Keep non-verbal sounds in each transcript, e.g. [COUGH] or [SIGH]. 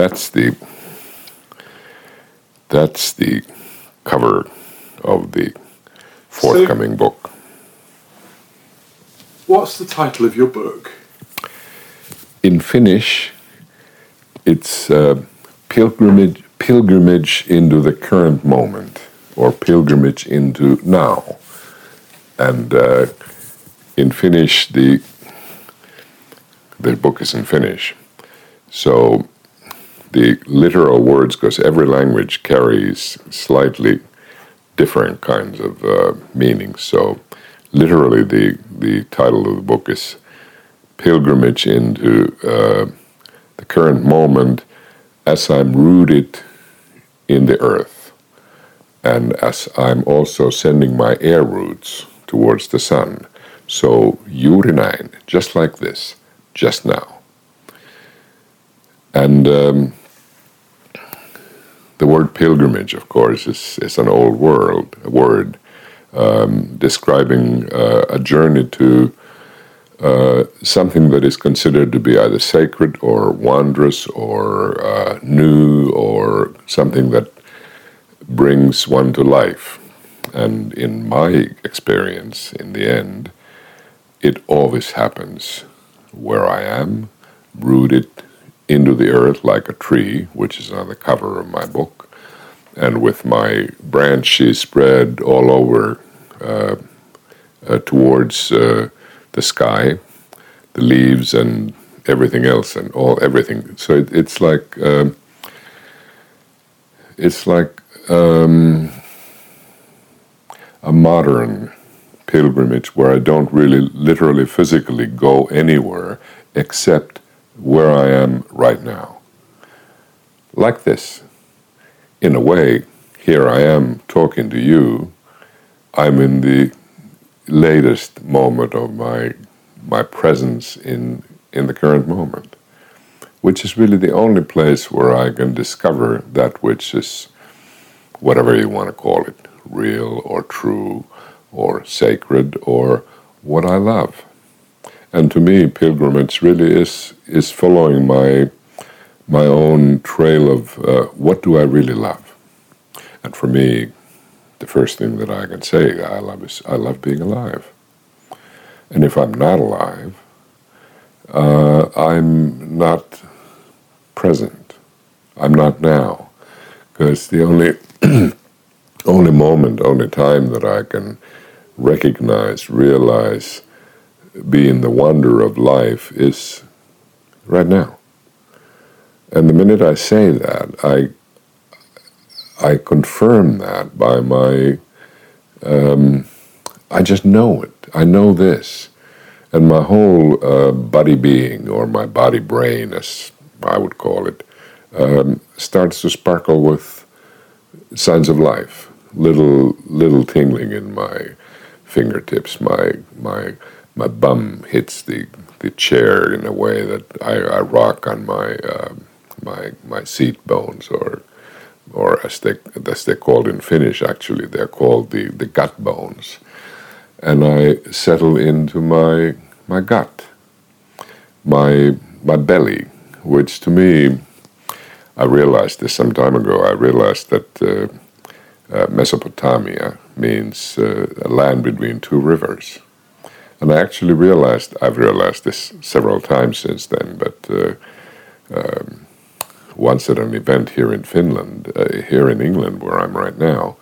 that's the that's the cover of the forthcoming so, book. What's the title of your book? In Finnish, it's uh, pilgrimage pilgrimage into the current moment or pilgrimage into now. And uh, in Finnish, the the book is in Finnish, so the literal words, because every language carries slightly different kinds of uh, meanings. So, literally, the the title of the book is "Pilgrimage into uh, the Current Moment," as I'm rooted in the earth, and as I'm also sending my air roots towards the sun. So, juuri just like this, just now. And um, the word pilgrimage, of course, is, is an old world a word um, describing uh, a journey to uh, something that is considered to be either sacred or wondrous or uh, new or something that brings one to life. And in my experience, in the end, it always happens where I am, rooted into the earth like a tree, which is on the cover of my book, and with my branches spread all over uh, uh, towards uh, the sky, the leaves and everything else, and all everything. So it, it's like um, it's like um, a modern pilgrimage where I don't really literally physically go anywhere except where I am right now. Like this. In a way, here I am talking to you. I'm in the latest moment of my my presence in in the current moment, which is really the only place where I can discover that which is whatever you want to call it, real or true or sacred or what I love. And to me, pilgrimage really is is following my my own trail of uh, what do I really love. And for me, the first thing that I can say I love is I love being alive. And if I'm not alive, uh, I'm not present. I'm not now, because the only [CLEARS THROAT] only moment, only time that I can recognize, realize being the wonder of life is right now. And the minute I say that, I I confirm that by my um, I just know it. I know this, and my whole uh, body being, or my body brain, as I would call it, um, starts to sparkle with signs of life. Little little tingling in my fingertips, my my my bum hits the, the chair in a way that I, I rock on my uh, my my seat bones or or as they as they're called in Finnish actually they're called the, the gut bones. And I settle into my my gut my my belly which to me I realized this some time ago I realized that uh, uh, Mesopotamia means uh, a land between two rivers and I actually realized, I've realized this several times since then, but uh, um, once at an event here in Finland, uh, here in England, where I'm right now,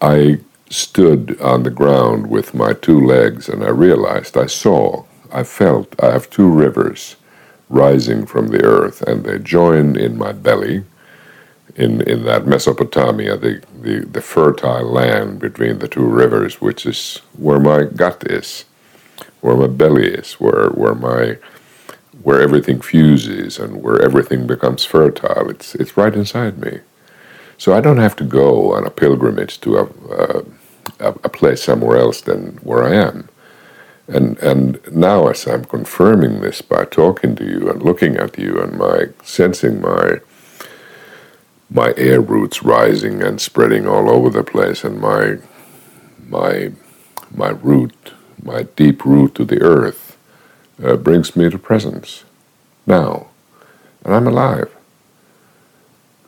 I stood on the ground with my two legs and I realized, I saw, I felt, I have two rivers rising from the earth and they join in my belly. In, in that Mesopotamia, the, the, the fertile land between the two rivers, which is where my gut is where my belly is, where where my where everything fuses and where everything becomes fertile. It's it's right inside me. So I don't have to go on a pilgrimage to a, a, a place somewhere else than where I am. And and now as I'm confirming this by talking to you and looking at you and my sensing my my air roots rising and spreading all over the place and my my my root my deep root to the earth, uh, brings me to presence now. And I'm alive.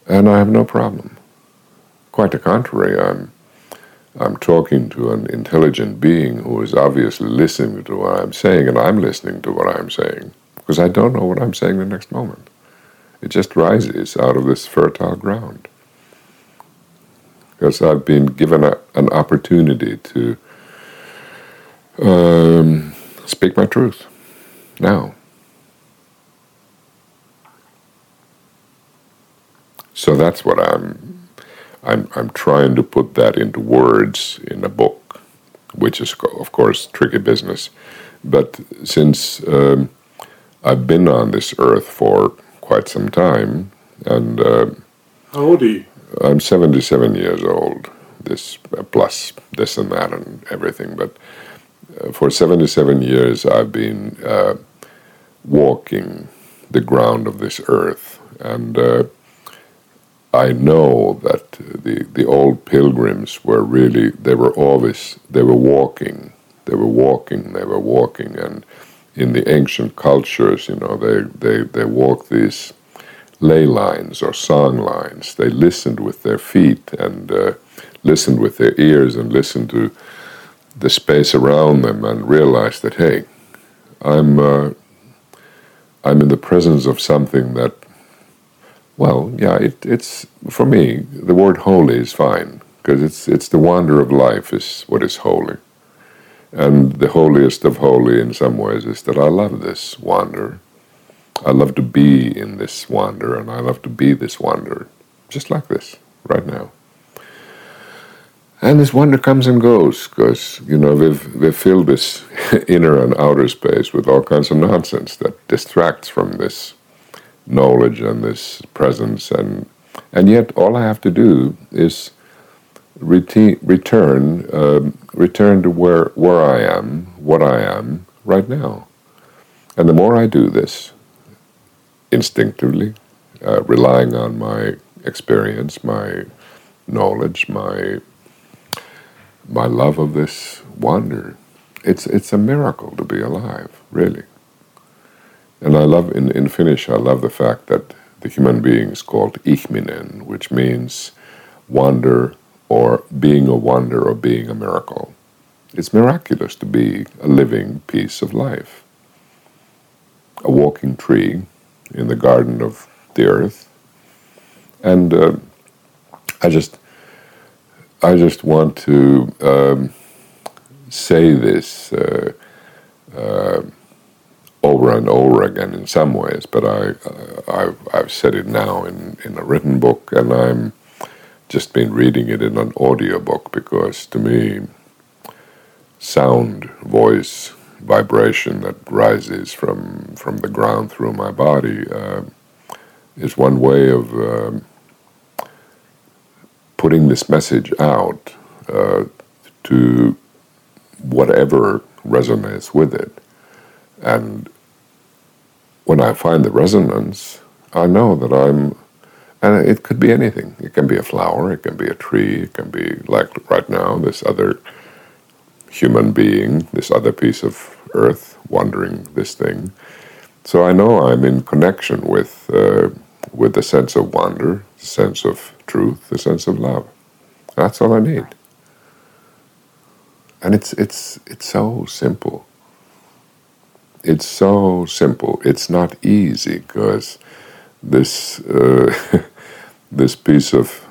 And I have no problem. Quite the contrary, I'm, I'm talking to an intelligent being who is obviously listening to what I'm saying, and I'm listening to what I'm saying, because I don't know what I'm saying the next moment. It just rises out of this fertile ground. Because I've been given a, an opportunity to um, speak my truth now. So that's what I'm, I'm, I'm trying to put that into words in a book, which is, of course, tricky business. But since um, I've been on this earth for quite some time, and uh, how old are you? I'm 77 years old. This uh, plus this and that and everything, but for 77 years I've been uh, walking the ground of this earth, and uh, I know that the the old pilgrims were really they were always they were walking they were walking they were walking. And in the ancient cultures you know they they they walked these ley lines or song lines. They listened with their feet and uh, listened with their ears and listened to the space around them and realize that hey I'm uh, I'm in the presence of something that well, yeah, it, it's for me. The word holy is fine because it's it's the wonder of life is what is holy, and the holiest of holy in some ways is that I love this wonder. I love to be in this wonder, and I love to be this wonder, just like this right now. And this wonder comes and goes because you know we've we've filled this [LAUGHS] inner and outer space with all kinds of nonsense that distracts from this knowledge and this presence and and yet all I have to do is reti- return uh, return to where where I am, what I am right now. And the more I do this instinctively, uh, relying on my experience, my knowledge, my my love of this wonder, it's it's a miracle to be alive, really. And I love, in, in Finnish, I love the fact that the human being is called ihminen, which means wonder or being a wonder or being a miracle. It's miraculous to be a living piece of life, a walking tree in the garden of the earth. And uh, I just, I just want to um, say this. Uh, uh, over and over again in some ways, but I, uh, I've, I've said it now in, in a written book, and I'm just been reading it in an audio book because to me, sound, voice, vibration that rises from from the ground through my body uh, is one way of um, putting this message out uh, to whatever resonates with it. And when I find the resonance, I know that I'm, and it could be anything. It can be a flower, it can be a tree, it can be like right now, this other human being, this other piece of earth wandering this thing. So I know I'm in connection with, uh, with the sense of wonder, the sense of truth, the sense of love. That's all I need. And it's, it's, it's so simple it's so simple. It's not easy because this uh, [LAUGHS] this piece of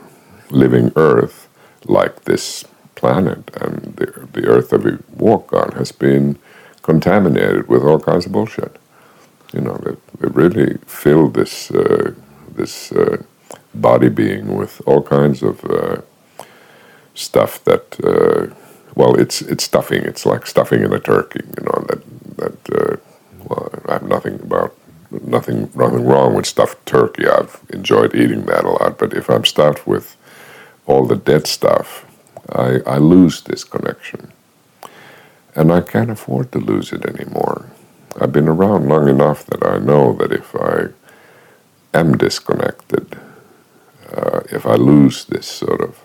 living Earth, like this planet and the, the Earth that we walk on, has been contaminated with all kinds of bullshit. You know, they, they really filled this uh, this uh, body being with all kinds of uh, stuff that. Uh, well, it's it's stuffing. It's like stuffing in a turkey. You know that that uh, well, I have nothing about nothing nothing wrong with stuffed turkey. I've enjoyed eating that a lot, but if I'm stuffed with all the dead stuff, I, I lose this connection. And I can't afford to lose it anymore. I've been around long enough that I know that if I am disconnected, uh, if I lose this sort of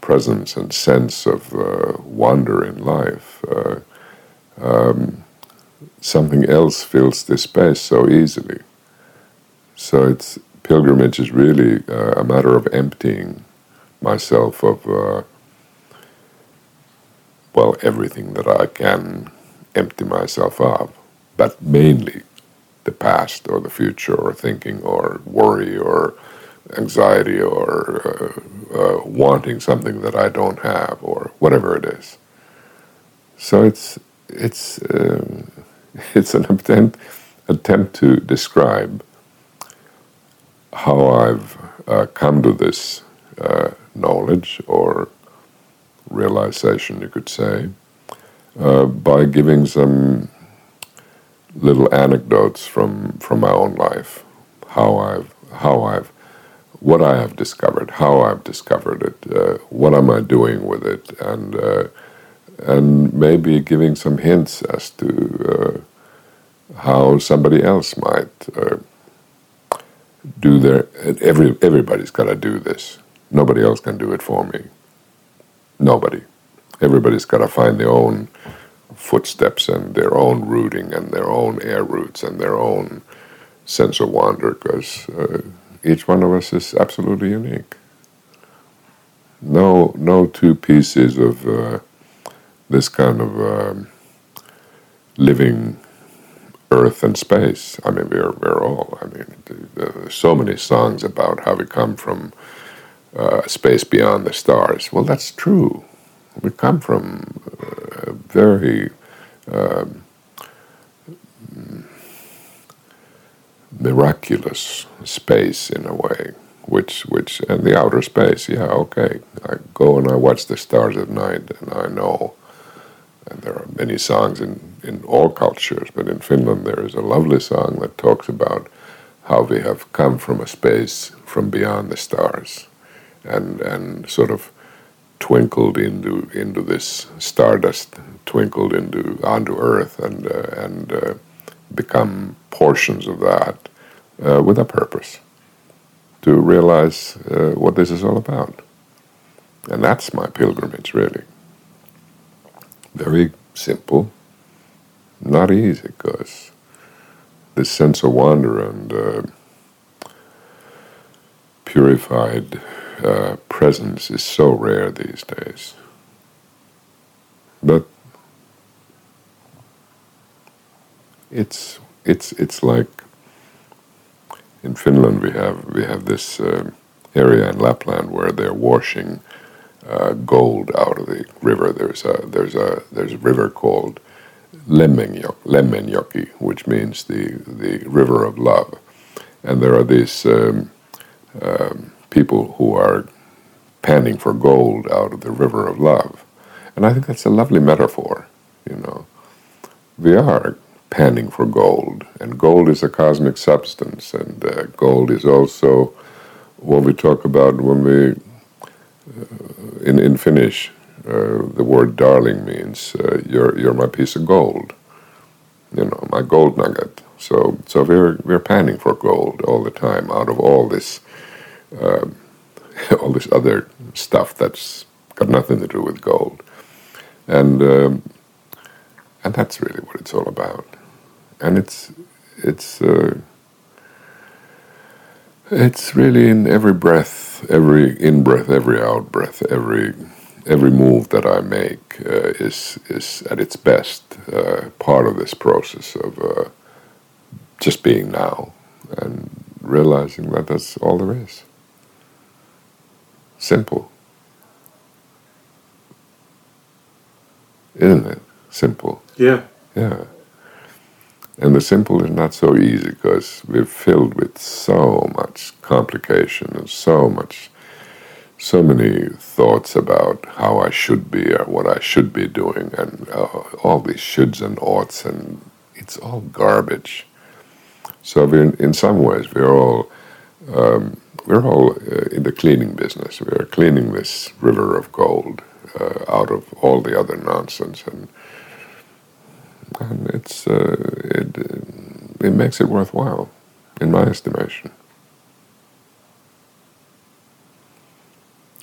presence and sense of uh, wonder in life, uh, um, something else fills this space so easily. So it's pilgrimage is really uh, a matter of emptying myself of, uh, well, everything that I can empty myself of, but mainly the past or the future or thinking or worry or anxiety or uh, uh, wanting something that I don't have or whatever it is. So it's it's um, [LAUGHS] it's an attempt attempt to describe how I've uh, come to this uh, knowledge or realization, you could say, uh, by giving some little anecdotes from from my own life, how I've how I've what I have discovered, how I've discovered it, uh, what am I doing with it, and uh, and maybe giving some hints as to uh, how somebody else might uh, do their. Every everybody's got to do this. Nobody else can do it for me. Nobody. Everybody's got to find their own footsteps and their own rooting and their own air roots and their own sense of wonder because uh, each one of us is absolutely unique. No, no two pieces of uh, this kind of um, living earth and space. I mean, we're we're all. I mean, there's so many songs about how we come from uh, space beyond the stars. Well, that's true. We come from a very um, miraculous space in a way, which which and the outer space. Yeah, okay. I go and I watch the stars at night, and I know. And there are many songs in in all cultures, but in Finland there is a lovely song that talks about how we have come from a space from beyond the stars, and and sort of twinkled into into this stardust, twinkled into onto Earth, and uh, and uh, become portions of that uh, with a purpose to realize uh, what this is all about. And that's my pilgrimage, really. Very simple, not easy, because this sense of wonder and uh, purified uh, presence is so rare these days. But it's it's it's like in Finland we have we have this uh, area in Lapland where they're washing uh, gold out of the river. There's a there's a there's a river called Lemmenjoki, which means the the river of love, and there are these um, um, people who are panning for gold out of the river of love, and I think that's a lovely metaphor. You know, we are panning for gold. And gold is a cosmic substance, and uh, gold is also what we talk about when we, uh, in, in Finnish, uh, the word darling means uh, you're, you're my piece of gold, you know, my gold nugget. So, so we're, we're panning for gold all the time out of all this, um, [LAUGHS] all this other stuff that's got nothing to do with gold. And, um, and that's really what it's all about and it's it's uh, it's really in every breath, every in breath, every out breath, every every move that I make uh, is is at its best uh, part of this process of uh, just being now and realizing that that's all there is. Simple, isn't it? Simple. Yeah. Yeah. And the simple is not so easy because we're filled with so much complication and so much, so many thoughts about how I should be or what I should be doing, and uh, all these shoulds and oughts, and it's all garbage. So in, in some ways, we're all um, we're all uh, in the cleaning business. We are cleaning this river of gold uh, out of all the other nonsense and and it's uh, it it makes it worthwhile, in my estimation.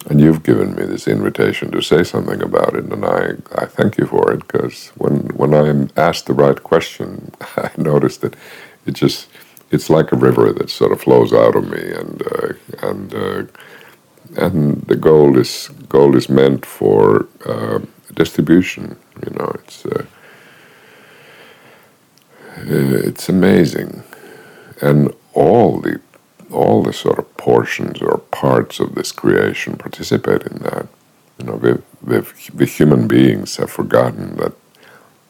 And you've given me this invitation to say something about it, and I, I thank you for it because when when I'm asked the right question, [LAUGHS] I notice that it just it's like a river that sort of flows out of me, and uh, and uh, and the gold is gold is meant for uh, distribution. You know, it's uh, it's amazing, and all the all the sort of portions or parts of this creation participate in that. You know, we human beings have forgotten that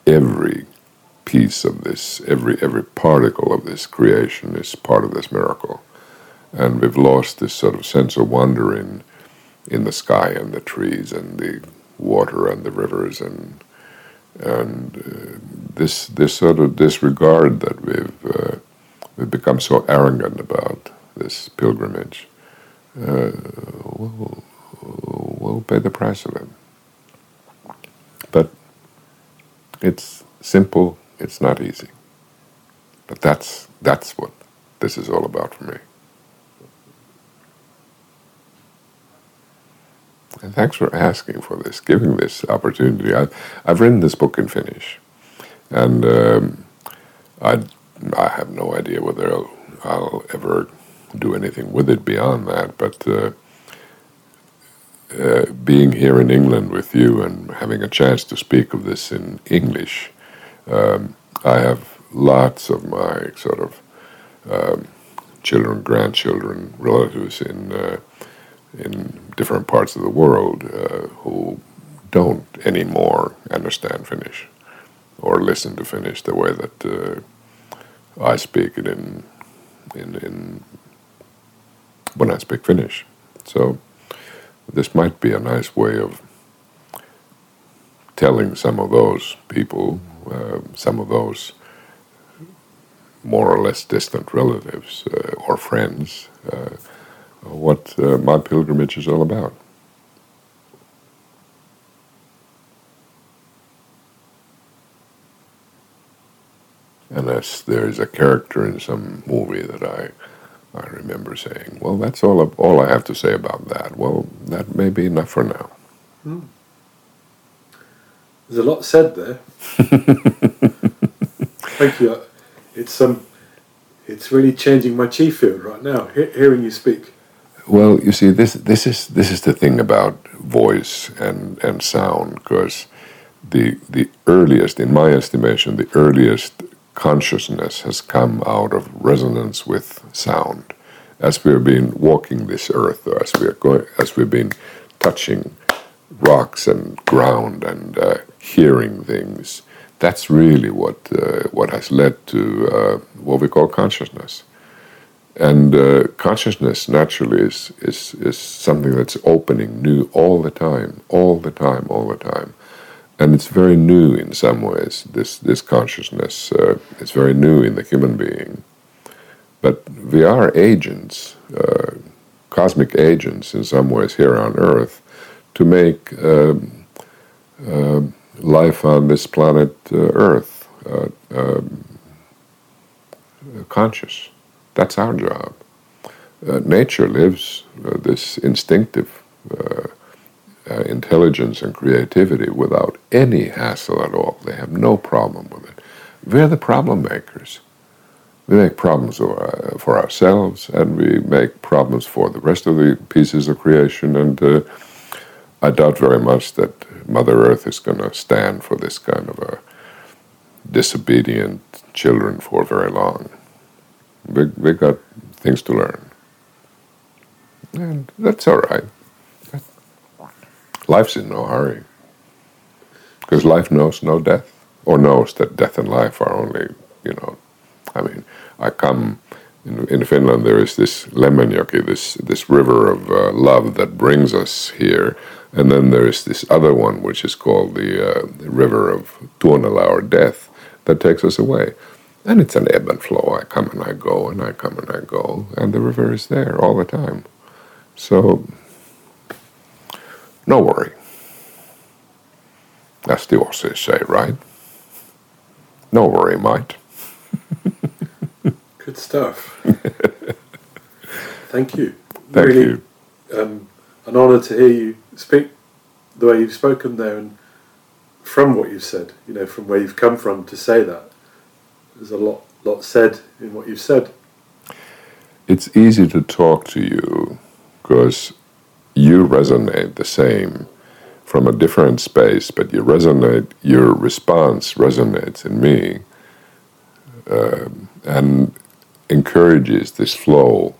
every piece of this, every every particle of this creation is part of this miracle, and we've lost this sort of sense of wonder in in the sky and the trees and the water and the rivers and and uh, this this sort of disregard that we've uh, we've become so arrogant about this pilgrimage uh, will will pay the price of it. But it's simple. It's not easy. But that's that's what this is all about for me. And thanks for asking for this, giving this opportunity. I've, I've written this book in Finnish, and um, I, I have no idea whether I'll, I'll, ever do anything with it beyond that. But uh, uh, being here in England with you and having a chance to speak of this in English, um, I have lots of my sort of um, children, grandchildren, relatives in uh, in different parts of the world uh, who don't anymore understand Finnish or listen to Finnish the way that uh, I speak it in, in, in when I speak Finnish. So this might be a nice way of telling some of those people, uh, some of those more or less distant relatives uh, or friends, uh, what uh, my pilgrimage is all about. Unless there is a character in some movie that I, I remember saying, "Well, that's all. all I have to say about that." Well, that may be enough for now. Hmm. There's a lot said there. [LAUGHS] Thank you. It's um, it's really changing my chi field right now. He- hearing you speak. Well, you see, this this is this is the thing about voice and and sound, because the the earliest, in my estimation, the earliest consciousness has come out of resonance with sound, as we have been walking this earth, or as we are going, as we've been touching rocks and ground and uh, hearing things. That's really what uh, what has led to uh, what we call consciousness. And uh, consciousness naturally is, is, is something that's opening new all the time, all the time, all the time. And it's very new in some ways, this, this consciousness. Uh, it's very new in the human being. But we are agents, uh, cosmic agents in some ways here on Earth, to make um, uh, life on this planet uh, Earth uh, um, conscious. That's our job. Uh, nature lives uh, this instinctive uh, uh, intelligence and creativity without any hassle at all. They have no problem with it. We're the problem makers. We make problems uh, for ourselves and we make problems for the rest of the pieces of creation. And uh, I doubt very much that Mother Earth is going to stand for this kind of a disobedient children for very long. We, we got things to learn. And that's all right. Life's in no hurry. Because life knows no death, or knows that death and life are only, you know, I mean, I come in, in Finland. There is this Lemmenjoki, this this river of uh, love that brings us here, and then there is this other one which is called the, uh, the river of Tuonela or death that takes us away. And it's an ebb and flow. I come and I go, and I come and I go, and the river is there all the time. So, no worry. As the Aussies say, right? No worry, mate. [LAUGHS] Good stuff. [LAUGHS] Thank you. Thank really, you. Um, an honour to hear you speak the way you've spoken there, and from what you've said. You know, from where you've come from to say that there's a lot lot said in what you've said. it's easy to talk to you because you resonate the same from a different space, but you resonate, your response resonates in me uh, and encourages this flow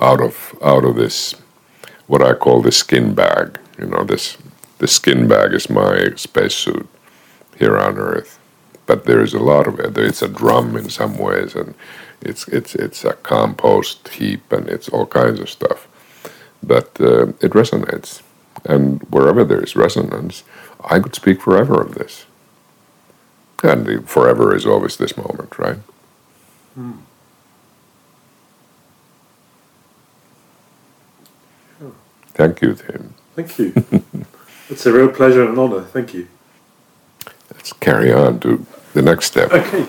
out of out of this what I call the skin bag. You know, this the skin bag is my spacesuit here on Earth, but there is a lot of it. It's a drum in some ways, and it's it's it's a compost heap, and it's all kinds of stuff. But uh, it resonates, and wherever there is resonance, I could speak forever of this. And the forever is always this moment, right? Mm. Thank you, Tim. Thank you. [LAUGHS] it's a real pleasure and an honour. Thank you. Let's carry on to the next step. Okay.